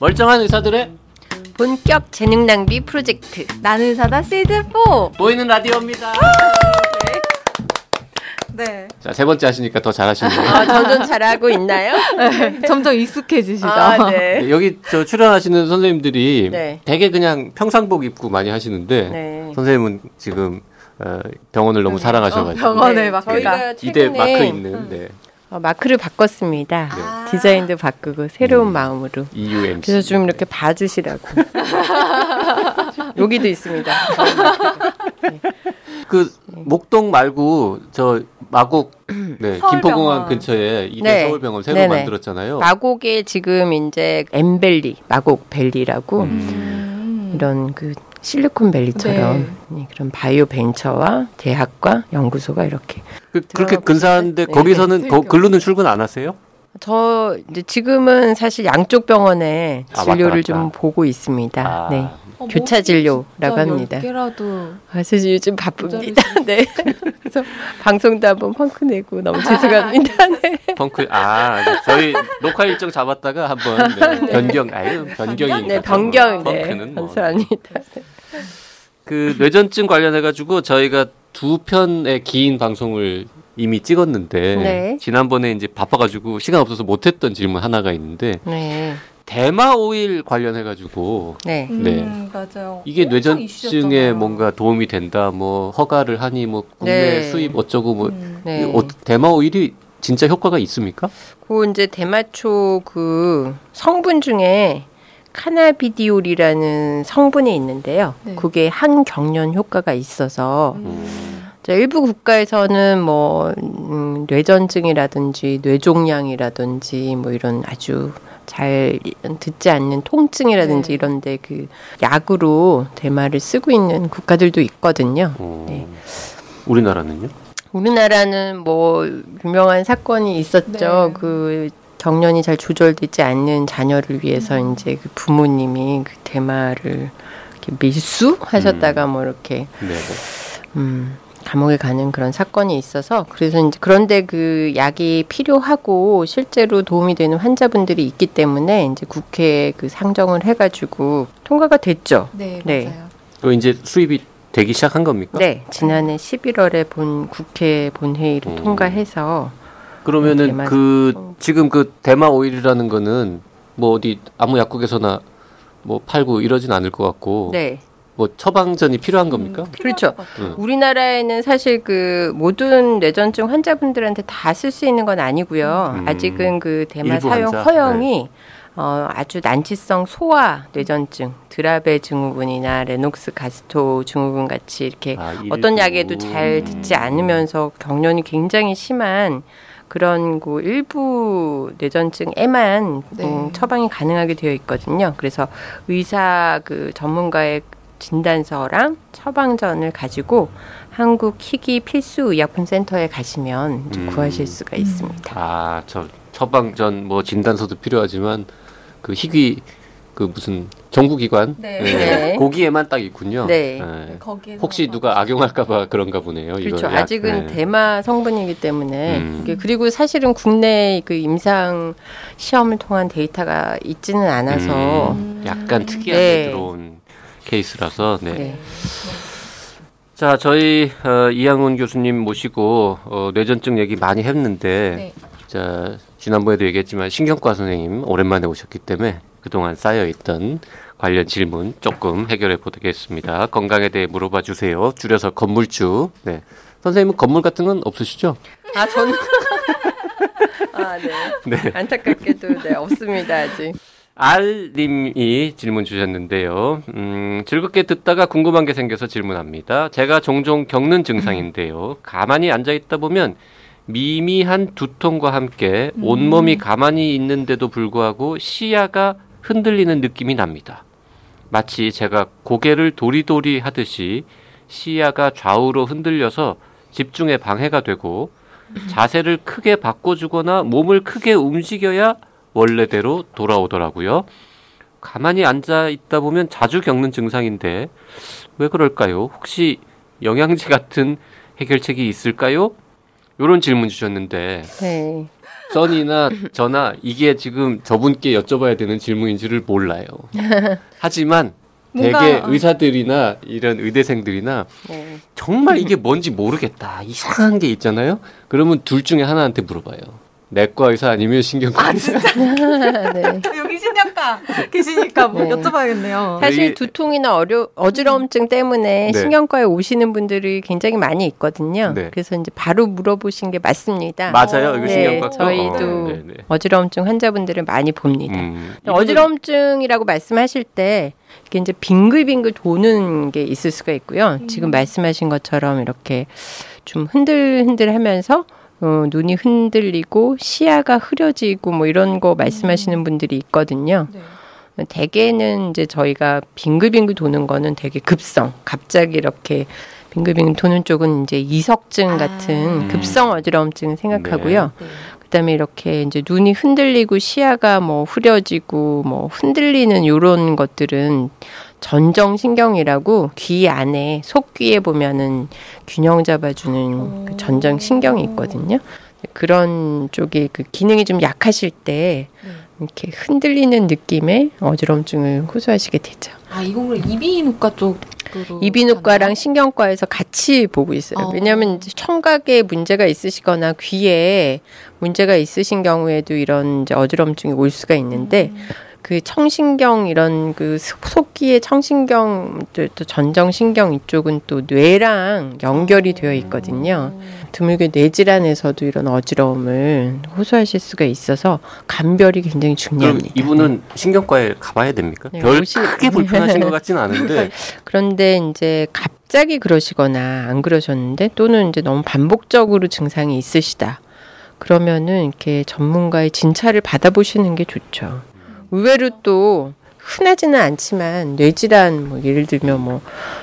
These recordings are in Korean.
멀쩡한 의사들의 본격 재능 낭비 프로젝트 나는 의사다 시즌 4. 보이는 라디오입니다. 네. 자, 세 번째 하시니까 더 잘하시네요. 아, 점점 잘하고 있나요? 점점 익숙해지시다. 아, 네. 네, 여기 저 출연하시는 선생님들이 네. 되게 그냥 평상복 입고 많이 하시는데 네. 선생님은 지금 어, 병원을 너무 사랑하셔가지고 어, 병원을 네, 맡기다. 저희가 이대 최근에 마크 있는 네. 어, 마크를 바꿨습니다. 아. 디자인도 바꾸고 새로운 음. 마음으로. EUMC. 그래서 좀 이렇게 봐주시라고. 여기도 있습니다. 그 목동 말고 저 마곡 네. 김포공항 근처에 이대 네. 서울병원 새로 네네. 만들었잖아요. 마곡에 지금 이제 엠벨리, 마곡밸리라고 음. 이런 그 실리콘밸리처럼 네, 그런 바이오 벤처와 대학과 연구소가 이렇게 그, 그렇게 들어가고 근사한데 네. 거기서는 네. 거, 글로는 출근 안 하세요? 저 이제 지금은 사실 양쪽 병원에 아, 진료를 맞다, 좀 맞다. 보고 있습니다. 아. 네. 어, 교차 뭐 진료라고 진짜 합니다. 열 개라도 아, 사실 요즘 바쁩니다. 네. 그래서 방송도 한번 펑크 내고 너무 죄송합니다. 네. 펑크 아 저희 녹화 일정 잡았다가 한번 네, 변경 아유 변경이니까 네, 변경 네. 펑크는 뭐. 감사합니다. 그 뇌전증 관련해 가지고 저희가 두 편의 긴 방송을 이미 찍었는데 네. 지난번에 이제 바빠가지고 시간 없어서 못했던 질문 하나가 있는데 네. 대마 오일 관련해 가지고 네. 네. 음, 맞아요. 이게 뇌전증에 이슈였잖아요. 뭔가 도움이 된다 뭐 허가를 하니 뭐 국내 네. 수입 어쩌고 뭐 음. 네. 어, 대마 오일이 진짜 효과가 있습니까? 그 이제 대마초 그 성분 중에 카나비디올이라는 성분이 있는데요. 네. 그게 항경련 효과가 있어서 음. 자, 일부 국가에서는 뭐 음, 뇌전증이라든지 뇌종양이라든지 뭐 이런 아주 잘 듣지 않는 통증이라든지 네. 이런데 그 약으로 대마를 쓰고 있는 국가들도 있거든요. 어, 네. 우리나라는요? 우리나라는 뭐 유명한 사건이 있었죠. 네. 그 경련이 잘 조절되지 않는 자녀를 위해서 음. 이제 그 부모님이 그 대마를 이렇게 밀수 하셨다가 뭐 이렇게 네. 네. 음, 감옥에 가는 그런 사건이 있어서 그래서 이제 그런데 그 약이 필요하고 실제로 도움이 되는 환자분들이 있기 때문에 이제 국회에 그 상정을 해가지고 통과가 됐죠. 네, 네. 맞아요. 그 이제 수입이 되기 시작한 겁니까? 네, 지난해 11월에 본 국회 본회의를 음. 통과해서 그러면은 대마 그 어. 지금 그 대마 오일이라는 거는 뭐 어디 아무 약국에서나 뭐 팔고 이러진 않을 것 같고 네, 뭐 처방전이 필요한 겁니까? 음, 그렇죠. 것 같아요. 음. 우리나라에는 사실 그 모든 뇌전증 환자분들한테 다 쓸 수 있는 건 아니고요. 음. 아직은 그 대마 사용 환자? 허용이 어, 아주 난치성 소아 뇌전증, 드라베 증후군이나 레녹스 가스토 증후군 같이 이렇게 아, 어떤. 약에도 잘 듣지 않으면서 경련이 굉장히 심한 그런 그 일부 뇌전증에만 네. 음, 처방이 가능하게 되어 있거든요. 그래서 의사 그 전문가의 진단서랑 처방전을 가지고 한국 희귀 필수 의약품 센터에 가시면 음. 구하실 수가 있습니다. 아, 저 처방전 뭐 진단서도 필요하지만 그 희귀 그 무슨 정부기관 네. 예, 네. 거기에만 딱 있군요. 네. 예. 거기에 혹시 누가 악용할까봐 그런가 보네요. 그렇죠. 약. 아직은 네. 대마 성분이기 때문에 음. 그리고 사실은 국내 그 임상 시험을 통한 데이터가 있지는 않아서 음, 약간 특이하게 네. 들어온 케이스라서 네. 네. 자, 저희 어, 이양훈 교수님 모시고 어, 뇌전증 얘기 많이 했는데 네. 자, 지난번에도 얘기했지만 신경과 선생님 오랜만에 오셨기 때문에 그동안 쌓여 있던 관련 질문 조금 해결해 보겠습니다. 건강에 대해 물어봐 주세요. 줄여서 건물주. 네. 선생님은 건물 같은 건 없으시죠? 아 저는 아 네. 네. 안타깝게도 네 없습니다 아직. 알님이 질문 주셨는데요. 음, 즐겁게 듣다가 궁금한 게 생겨서 질문합니다. 제가 종종 겪는 증상인데요. 가만히 앉아 있다 보면 미미한 두통과 함께 온몸이 가만히 있는데도 불구하고 시야가 흔들리는 느낌이 납니다. 마치 제가 고개를 도리도리 하듯이 시야가 좌우로 흔들려서 집중에 방해가 되고 자세를 크게 바꿔주거나 몸을 크게 움직여야 원래대로 돌아오더라고요. 가만히 앉아 있다 보면 자주 겪는 증상인데 왜 그럴까요? 혹시 영양제 같은 해결책이 있을까요? 요런 질문 주셨는데 네. 써니나 저나 이게 지금 저분께 여쭤봐야 되는 질문인지를 몰라요. 하지만 뭔가- 대개 의사들이나 이런 의대생들이나 네. 정말 이게 뭔지 모르겠다 이상한 게 있잖아요. 그러면 둘 중에 하나한테 물어봐요. 내과 의사 아니면 신경과 의사. 네. 여기 신경과 계시니까 뭐 네. 여쭤봐야겠네요. 사실 이게- 두통이나 어려 어지러움증 때문에 네. 신경과에 오시는 분들이 굉장히 많이 있거든요. 네. 그래서 이제 바로 물어보신 게 맞습니다. 맞아요. 이거 네, 신경과 저희도 네, 네. 어지러움증 환자분들을 많이 봅니다. 음, 어지러움증이라고 말씀하실 때 이게 이제 빙글빙글 도는 게 있을 수가 있고요. 지금 말씀하신 것처럼 이렇게 좀 흔들흔들하면서 어, 눈이 흔들리고 시야가 흐려지고 뭐 이런 거 말씀하시는 분들이 있거든요. 네. 대개는 이제 저희가 빙글빙글 도는 거는 되게 급성, 갑자기 이렇게 빙글빙글 도는 쪽은 이제 이석증 같은 아. 급성 어지러움증 생각하고요. 네. 그다음에 이렇게 이제 눈이 흔들리고 시야가 뭐 흐려지고 뭐 흔들리는 요런 것들은 전정 신경이라고 귀 안에 속귀에 보면은 균형 잡아주는 그 전정 신경이 있거든요. 그런 쪽에 그 기능이 좀 약하실 때 이렇게 흔들리는 느낌의 어지러움증을 호소하시게 되죠. 아 이거를 이비인후과 쪽으로 이비인후과랑 신경과에서 같이 보고 있어요. 어. 왜냐하면 청각에 문제가 있으시거나 귀에 문제가 있으신 경우에도 이런 어지럼증이 올 수가 있는데 그 청신경 이런 그 속- 속기의 청신경 또, 또 전정신경 이쪽은 또 뇌랑 연결이 되어 있거든요. 드물게 뇌질환에서도 이런 어지러움을 호소하실 수가 있어서 감별이 굉장히 중요합니다. 이분은 신경과에 가봐야 됩니까? 네, 별 오시- 크게 불편하신 것 같지는 않은데 그런데 이제 갑자기 그러시거나 안 그러셨는데 또는 이제 너무 반복적으로 증상이 있으시다. 그러면은 이렇게 전문가의 진찰을 받아보시는 게 좋죠. 의외로 또 흔하지는 않지만 뇌질환 뭐 예를 들면 뭐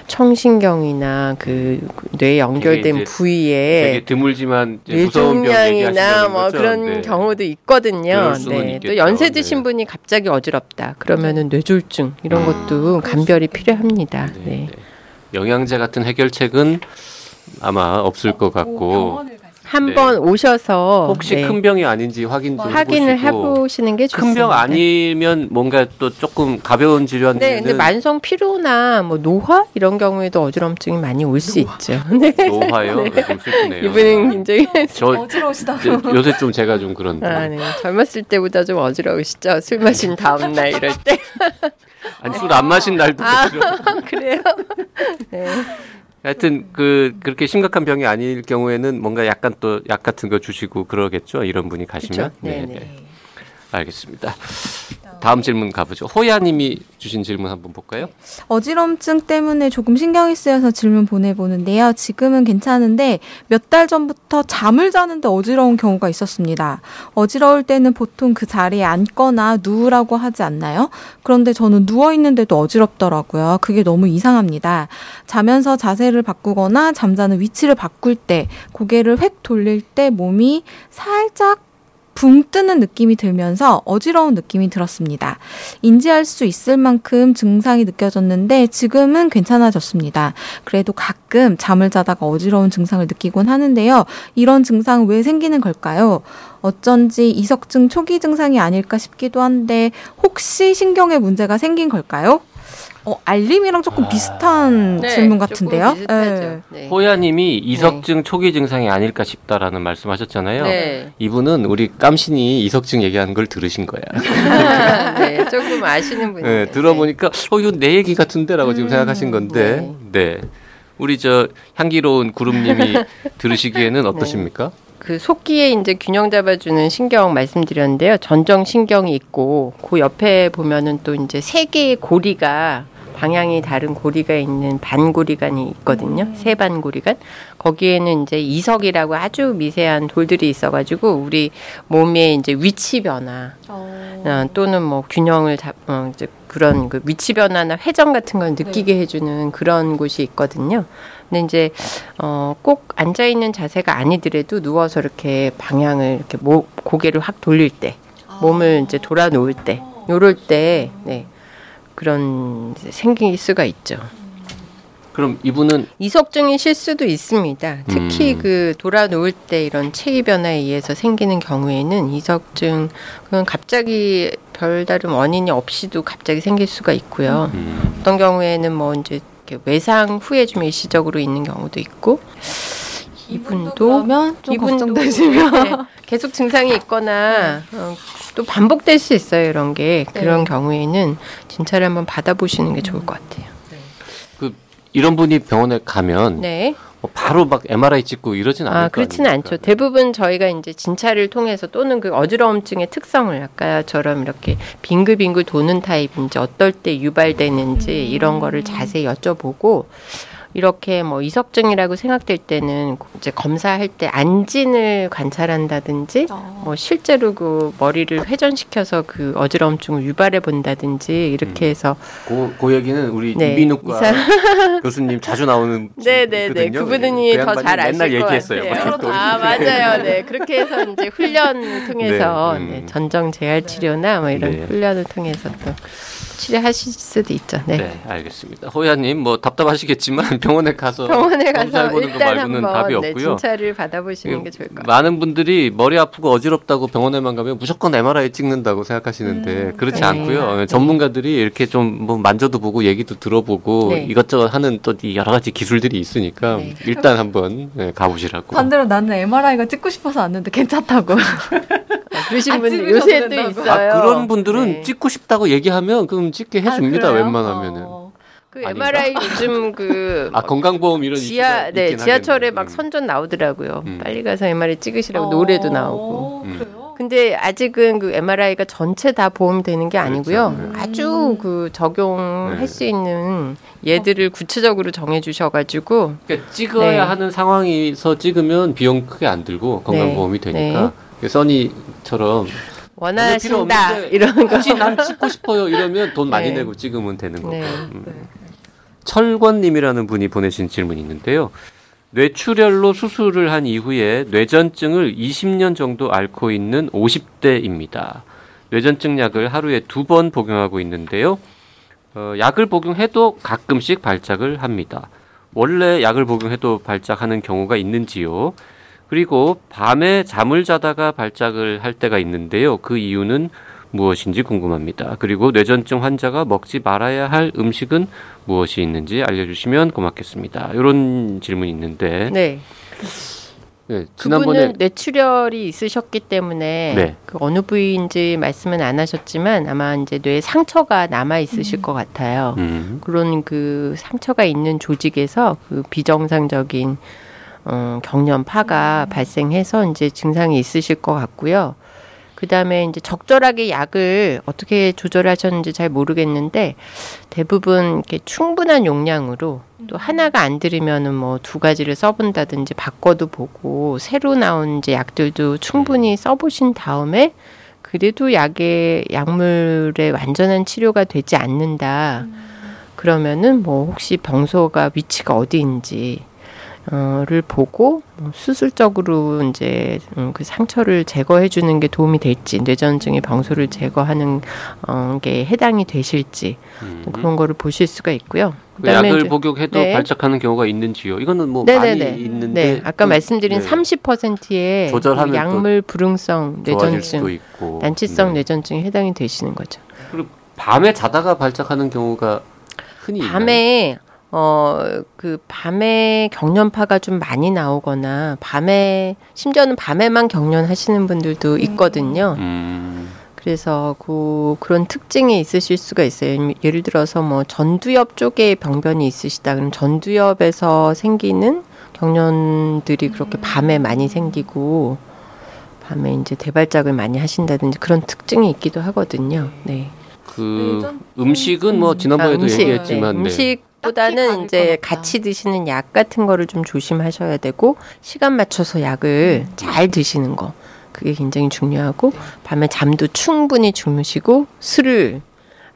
청신경이나 그 뇌 연결된 부위에 되게 드물지만 뇌종양이나 뭐? 그런 네. 경우도 있거든요. 그럴 수는 네. 있겠죠. 또 연세 드신 네. 분이 갑자기 어지럽다. 그러면은 뇌졸중 이런 것도 간별이 필요합니다. 네, 네. 네. 영양제 같은 해결책은 아마 없을 것 같고 한번 오셔서 혹시 네, 큰 병이 아닌지 확인 좀 확인을 해보시고 해보시는 게 좋습니다. 큰 병 아니면 뭔가 또 조금 가벼운 질환들은 네, 근데 만성 피로나 뭐 노화 이런 경우에도 어지럼증이 많이 올 수 있죠. 네. 노화요? 네. 좀 슬프네요. 이분은 굉장히 저 어지러우시다. 요새 좀 제가 좀 그런데 아, 네. 젊었을 때보다 좀 어지러우시죠? 술 마신 다음 날 이럴 때. 아니 술 안 마신 날도 아. 그래요? 네. 하여튼 그 그렇게 심각한 병이 아닐 경우에는 뭔가 약간 또 약 같은 거 주시고 그러겠죠. 이런 분이 가시면. 그렇죠. 네, 네. 알겠습니다. 다음 질문 가보죠. 호야님이 주신 질문 한번 볼까요? 어지럼증 때문에 조금 신경이 쓰여서 질문 보내보는데요. 지금은 괜찮은데 몇 달 전부터 잠을 자는데 어지러운 경우가 있었습니다. 어지러울 때는 보통 그 자리에 앉거나 누우라고 하지 않나요? 그런데 저는 누워있는데도 어지럽더라고요. 그게 너무 이상합니다. 자면서 자세를 바꾸거나 잠자는 위치를 바꿀 때 고개를 획 돌릴 때 몸이 살짝 붕 뜨는 느낌이 들면서 어지러운 느낌이 들었습니다. 인지할 수 있을 만큼 증상이 느껴졌는데 지금은 괜찮아졌습니다. 그래도 가끔 잠을 자다가 어지러운 증상을 느끼곤 하는데요. 이런 증상은 왜 생기는 걸까요? 어쩐지 이석증 초기 증상이 아닐까 싶기도 한데 혹시 신경에 문제가 생긴 걸까요? 어, 알림이랑 조금 비슷한 네, 질문 같은데요. 네. 네. 호야님이 이석증 초기 증상이 아닐까 싶다라는 말씀하셨잖아요. 네. 이분은 우리 깜신이 이석증 얘기하는 걸 들으신 거야. 아, 네. 조금 아시는 분이에요. 네, 들어보니까 어 이거 내 얘기 같은데라고 지금 음, 생각하신 건데, 네. 우리 저 향기로운 구름님이 들으시기에는 어떠십니까? 그 속기에 이제 균형 잡아주는 신경 말씀드렸는데요. 전정 신경이 있고 그 옆에 보면은 또 이제 세 개의 고리가 방향이 다른 고리가 있는 반고리간이 있거든요. 세 반고리간. 거기에는 이제 이석이라고 아주 미세한 돌들이 있어가지고 우리 몸의 이제 위치 변화 어, 또는 뭐 균형을 잡 어, 이제 그런 그 위치 변화나 회전 같은 걸 느끼게 해주는 그런 곳이 있거든요. 근데 이제 어, 꼭 앉아 있는 자세가 아니더라도 누워서 이렇게 방향을 이렇게 모, 고개를 확 돌릴 때, 몸을 이제 돌아 놓을 때, 요럴 때, 네. 그런 생길 수가 있죠. 그럼 이분은 이석증이실 수도 있습니다. 특히 음. 그 돌아 누울 때 이런 체위 변화에 의해서 생기는 경우에는 이석증 그건 갑자기 별다른 원인이 없이도 갑자기 생길 수가 있고요. 음, 어떤 경우에는 뭐 이제 외상 후에 좀 일시적으로 있는 경우도 있고 이분도 이분도 걱정되시면 네, 계속 증상이 있거나 어, 또 반복될 수 있어요 이런 게 그런 경우에는 진찰을 한번 받아보시는 게 좋을 것 같아요. 그 이런 분이 병원에 가면 네. 뭐 바로 막 MRI 찍고 이러진 않을 아, 거 그렇지는? 않죠. 대부분 저희가 이제 진찰을 통해서 또는 그 어지러움증의 특성을 아까처럼 이렇게 빙글빙글 도는 타입인지 어떨 때 유발되는지 이런 거를 자세히 여쭤보고 이렇게 뭐 이석증이라고 생각될 때는 이제 검사할 때 안진을 관찰한다든지 뭐 실제로 그 머리를 회전시켜서 그 어지러움증을 유발해 본다든지 이렇게 음. 해서 그, 그 얘기는 우리 네, 이비인후과 교수님 자주 나오는 네네네 있거든요. 그분이 그더 양반이 잘 아실 맨날 것 얘기했어요. 아 맞아요. 네 그렇게 해서 이제 훈련 통해서 네, 음. 네, 전정 재활 치료나 뭐 이런 네. 훈련을 통해서 또 치료하실 수도 있죠. 네. 네, 알겠습니다. 호야님 뭐 답답하시겠지만 병원에 가서 병원에 가서 일단 말고는 한번 답이 네, 없고요. 진찰을 받아보시는 게 좋을 것 같아요. 많은 분들이 머리 아프고 어지럽다고 병원에만 가면 무조건 MRI 찍는다고 생각하시는데 그렇지 네. 않고요. 어, 전문가들이 이렇게 좀 뭐 만져도 보고 얘기도 들어보고 네. 이것저것 하는 또이 여러 가지 기술들이 있으니까 네. 일단 한번 네, 가보시라고. 반대로 나는 MRI가 찍고 싶어서 왔는데 괜찮다고. 아, 그러신 찍으셔도 요새 또. 있어요. 아, 그런 분들은 네. 찍고 싶다고 얘기하면 그럼 찍게 해줍니다. 아? 웬만하면은. 어. 그 아닌가? MRI 요즘 그 아 건강보험 이런 지하 네 지하철에. 막 음. 선전 나오더라고요. 음. 빨리 가서 MRI 찍으시라고 어, 노래도 나오고. 음. 그래요? 근데 아직은 그 MRI가 전체 다 보험 되는 게 아니고요. 그렇죠. 네. 아주 그 적용할 네. 수 있는 얘들을 구체적으로 정해 주셔가지고 그러니까 찍어야 네. 하는 상황에서 찍으면 비용 크게 안 들고 건강보험이 네. 되니까 써니처럼 원하신다 이런 거. 굳이 난 찍고 싶어요 이러면 돈 많이 네. 내고 찍으면 되는 거고 네. 음. 철권님이라는 분이 보내신 질문이 있는데요. 뇌출혈로 수술을 한 이후에 뇌전증을 20년 정도 앓고 있는 50대입니다. 뇌전증 약을 하루에 두 번 복용하고 있는데요. 어, 약을 복용해도 가끔씩 발작을 합니다. 원래 약을 복용해도 발작하는 경우가 있는지요? 그리고 밤에 잠을 자다가 발작을 할 때가 있는데요. 그 이유는 무엇인지 궁금합니다. 그리고 뇌전증 환자가 먹지 말아야 할 음식은 무엇이 있는지 알려주시면 고맙겠습니다. 이런 질문이 있는데, 네. 네, 그분은 지난번에 뇌출혈이 있으셨기 때문에 네. 그 어느 부위인지 말씀은 안 하셨지만 아마 이제 뇌에 상처가 남아 있으실 것 같아요. 음, 그런 그 상처가 있는 조직에서 그 비정상적인 어, 경련파가 발생해서 이제 증상이 있으실 것 같고요. 그 다음에 이제 적절하게 약을 어떻게 조절하셨는지 잘 모르겠는데 대부분 이렇게 충분한 용량으로 또 하나가 안 들으면은 뭐 두 가지를 써본다든지 바꿔도 보고 새로 나온 이제 약들도 충분히 써보신 다음에 그래도 약의 약물의 완전한 치료가 되지 않는다. 그러면은 뭐 혹시 병소가 위치가 어디인지 어 를 보고 뭐 수술적으로 이제 음, 그 상처를 제거해 주는 게 도움이 될지 뇌전증의 병소를 제거하는 어, 게 해당이 되실지 음. 뭐 그런 거를 보실 수가 있고요. 그 약을 복용해도 네. 발작하는 경우가 있는지요? 이거는 뭐 네네네. 많이 있는데 네, 아까 또, 말씀드린 네, 30%의 조절하면 또 약물 불응성 뇌전증, 난치성 네. 뇌전증에 해당이 되시는 거죠. 밤에 자다가 발작하는 경우가 흔히 있나요? 어 그 밤에 경련파가 좀 많이 나오거나 밤에 심지어는 밤에만 경련하시는 분들도 있거든요. 음, 그래서 그 그런 특징이 있으실 수가 있어요. 예를 들어서 뭐 전두엽 쪽에 병변이 있으시다. 그럼 전두엽에서 생기는 경련들이 그렇게 밤에 많이 생기고 밤에 이제 대발작을 많이 하신다든지 그런 특징이 있기도 하거든요. 네. 그 음식은 뭐 지난번에도 아, 음식, 얘기했지만 네. 네. 음식 보다는 이제. 같이 드시는 약 같은 거를 좀 조심하셔야 되고 시간 맞춰서 약을 잘 드시는 거. 그게 굉장히 중요하고 밤에 잠도 충분히 주무시고 술을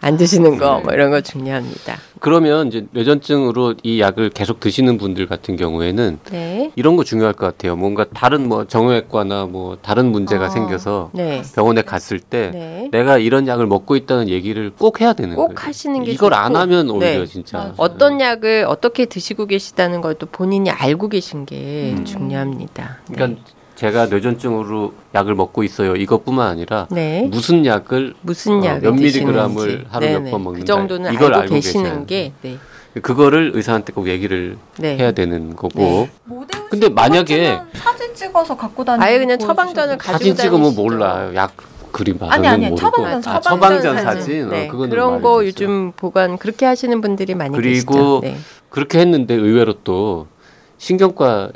안 드시는 거 네. 뭐 이런 거 중요합니다. 그러면 이제 뇌전증으로 이 약을 계속 드시는 분들 같은 경우에는 네. 이런 거 중요할 것 같아요. 뭔가 다른 뭐 정형외과나 뭐 다른 문제가 아. 생겨서 네. 병원에 갔을 때 네. 내가 이런 약을 먹고 있다는 얘기를 꼭 해야 되는 꼭 거예요. 하시는 게 이걸 안 좋고, 하면 오히려 네. 진짜 맞아요. 어떤 약을 어떻게 드시고 계시다는 것도 본인이 알고 계신 게 음. 중요합니다. 네. 그러니까 제가 뇌전증으로 약을 먹고 있어요. 이것뿐만 아니라 네. 무슨 약을 무슨 어, 약을 몇. 밀리그램을 하루 몇 네네. 번그 먹는다. 정도는 이걸 알고, 계시는 게 네. 그거를 의사한테 꼭 얘기를 네. 해야 되는 거고 네. 근데 만약에 사진 찍어서 갖고 다니는 아예 그냥 거 처방전을 가지고 사진 찍으면. 몰라요. 약 그림 아니, 아니, 모르고 처방전, 아, 처방전 사진. 사진 네. 어, 그런 거 되죠. 요즘 보관 그렇게 하시는 분들이 많이 그리고 계시죠. 네. 그렇게 했는데 의외로 또 신경과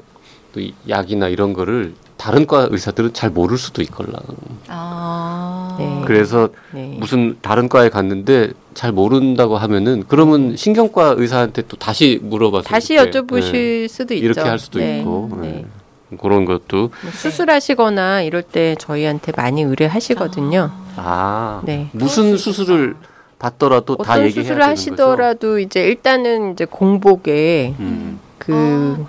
또 이- 약이나 이런 거를 다른 과 의사들은 잘 모를 수도 있걸라. 아. 네. 그래서 네. 무슨 다른 과에 갔는데 잘 모른다고 하면은 그러면 신경과 의사한테 또 다시 물어봐서 다시 이렇게, 여쭤보실 네, 수도 있죠. 이렇게 할 수도 네. 있고 네. 네. 그런 것도 뭐 수술하시거나 이럴 때 저희한테 많이 의뢰하시거든요. 아 네. 무슨 수술을 받더라도 다 어떤 얘기해야 수술을 되는 하시더라도 이제 일단은 이제 공복에. 음. 그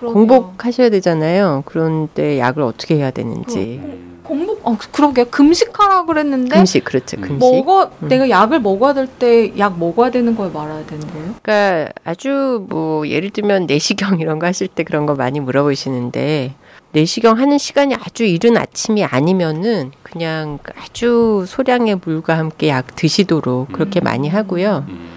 아. 공복하셔야 되잖아요. 그런데 약을 어떻게 해야 되는지. 음. 공복 어 그러게 금식하라 그랬는데 금식 그렇죠. 음. 금식. 먹어 음. 내가 약을 먹어야 될 때 약 먹어야 되는 걸 말아야 되는 거예요? 그러니까 아주 뭐 예를 들면 내시경 이런 거 하실 때 그런 거 많이 물어보시는데 내시경 하는 시간이 아주 이른 아침이 아니면은 그냥 아주 소량의 물과 함께 약 드시도록 그렇게 음. 많이 하고요. 음.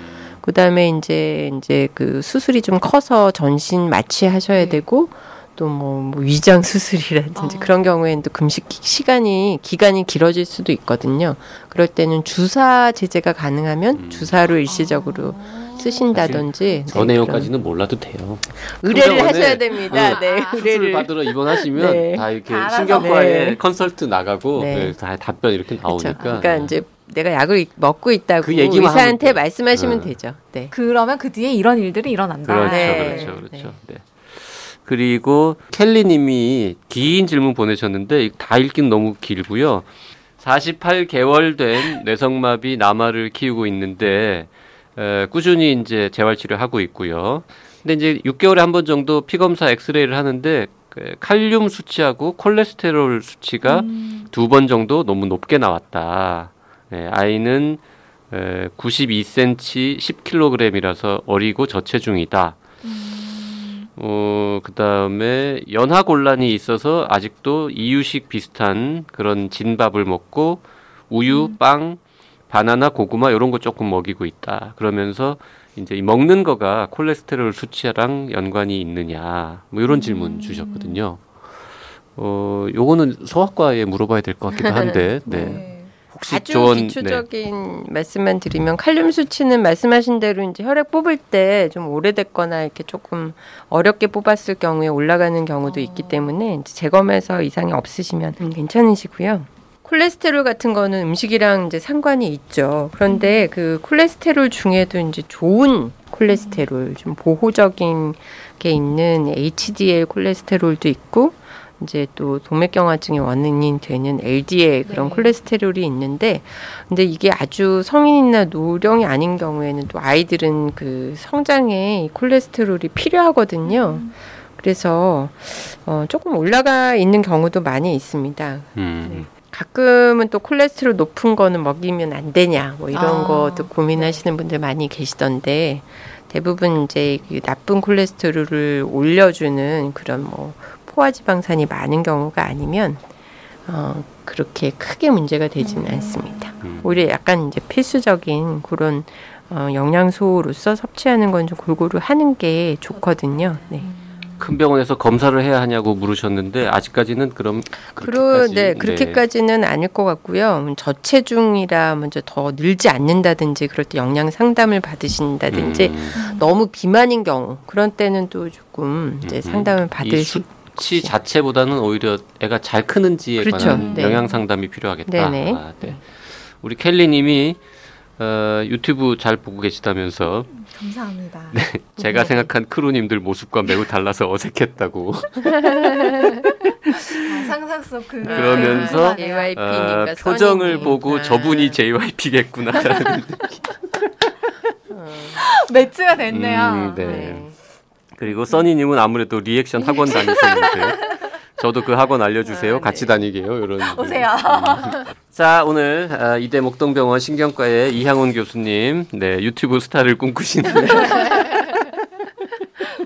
그다음에 이제 이제 그 수술이 좀 커서 전신 마취하셔야 네. 되고 또뭐 위장 수술이라든지 아. 그런 경우에는 또 금식 기- 시간이 기간이 길어질 수도 있거든요. 그럴 때는 주사 제재가 가능하면 음. 주사로 일시적으로 아. 쓰신다든지 저 네, 내용까지는 몰라도 돼요. 그런 의뢰를 하셔야 됩니다. 어, 네, 아, 수술 의뢰를 받으러 입원하시면 네. 다 이렇게. 신경과에 네. 컨설트 나가고 네. 네, 다 답변 이렇게. 나오니까. 그러니까 이제 내가 약을 먹고 있다고 그 하면 의사한테 돼요. 말씀하시면 네. 되죠. 네. 그러면 그 뒤에 이런 일들이 일어난다. 그렇죠, 네. 그렇죠, 그렇죠. 네. 그리고 켈리님이 긴 질문 보내셨는데 다 읽긴 너무 길고요. 48개월 된 뇌성마비 남아를 키우고 있는데 에, 꾸준히 이제 재활 치료하고 있고요. 근데 이제 6개월에 한 번 정도 피 검사 엑스레이를 하는데 그 칼륨 수치하고 콜레스테롤 수치가 음. 두번 정도 너무 높게 나왔다. 네, 아이는 에, 92cm 10kg이라서 어리고 저체중이다. 어, 그 다음에 연하 곤란이 있어서 아직도 이유식 비슷한 그런 진밥을 먹고 우유, 빵, 바나나, 고구마 이런 거 조금 먹이고 있다. 그러면서 이제 이 먹는 거가 콜레스테롤 수치랑 연관이 있느냐 뭐 이런 질문 주셨거든요. 어, 요거는 소아과에 물어봐야 될 것 같기도 한데, 네. 네. 혹시 아주 조언, 네. 기초적인 말씀만 드리면 칼륨 수치는 말씀하신 대로 이제 혈액 뽑을 때 좀 오래됐거나 이렇게 조금 어렵게 뽑았을 경우에 올라가는 경우도 있기 때문에 이제 재검해서 이상이 없으시면 괜찮으시고요. 콜레스테롤 같은 거는 음식이랑 이제 상관이 있죠. 그런데 그 콜레스테롤 중에도 이제 좋은 콜레스테롤, 좀 보호적인 게 있는 HDL 콜레스테롤도 있고 이제 또 동맥경화증의 원인이 되는 LDL 그런 네. 콜레스테롤이 있는데 근데 이게 아주 성인이나 노령이 아닌 경우에는 또 아이들은 그 성장에 이 콜레스테롤이 필요하거든요. 그래서 어 조금 올라가 있는 경우도 많이 있습니다. 음, 가끔은 또 콜레스테롤 높은 거는 먹이면 안 되냐 뭐 이런 아, 것도 고민하시는 분들 많이 계시던데 대부분 이제 그 나쁜 콜레스테롤을 올려주는 그런 뭐 포화지방산이 많은 경우가 아니면 어 그렇게 크게 문제가 되지는 않습니다. 음. 오히려 약간 이제 필수적인 그런 어, 영양소로서 섭취하는 건 좀 골고루 하는 게 좋거든요. 네. 큰 병원에서 검사를 해야 하냐고 물으셨는데 아직까지는 그럼 그렇게까지, 네, 그렇게까지는 아닐 것 같고요. 저체중이라 먼저 더 늘지 않는다든지 그럴 때 영양 상담을 받으신다든지 음. 너무 비만인 경우 그런 때는 또 조금 이제 음. 상담을 수 수치 자체보다는 오히려 애가 잘 크는지에 그렇죠. 관한 네. 영양 상담이 필요하겠다. 네네. 아, 네. 우리 켈리님이 어, 유튜브 잘 보고 계시다면서 감사합니다. 제가 생각한 crew님들 모습과 매우 달라서 어색했다고. 아, 상상 속 그. 그러면서 JYP 어, 표정을. 보고 아. 저분이 JYP겠구나라는 매치가 됐네요. 음, 네. 그리고 써니님은 아무래도 리액션 학원 다니시는데 저도 그 학원 알려주세요. 아, 네. 같이 다니게요. 이런. 오세요. 자 오늘 아, 이대 목동병원 신경과의 이향훈 교수님, 네 유튜브 스타를 꿈꾸시는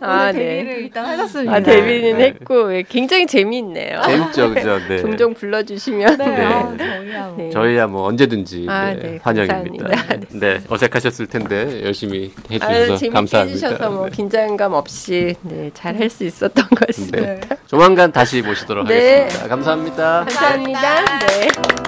아, 오늘 네. 데뷔를 일단 하셨습니다. 아, 데뷔는 네. 했고 예, 굉장히 재미있네요. 재밌죠, 그죠? 네. 종종 불러주시면 네, 네. 아, 저희야 뭐. 네. 저희야 뭐 언제든지 아, 네, 네, 환영입니다. 감사합니다. 네, 어색하셨을 텐데 열심히 아, 해주셔서 재밌게 감사합니다. 해주셔서 뭐 네. 긴장감 없이 네, 잘할 수 있었던 것 같습니다. 네. 조만간 다시 모시도록 네. 하겠습니다. 감사합니다. 감사합니다. 네.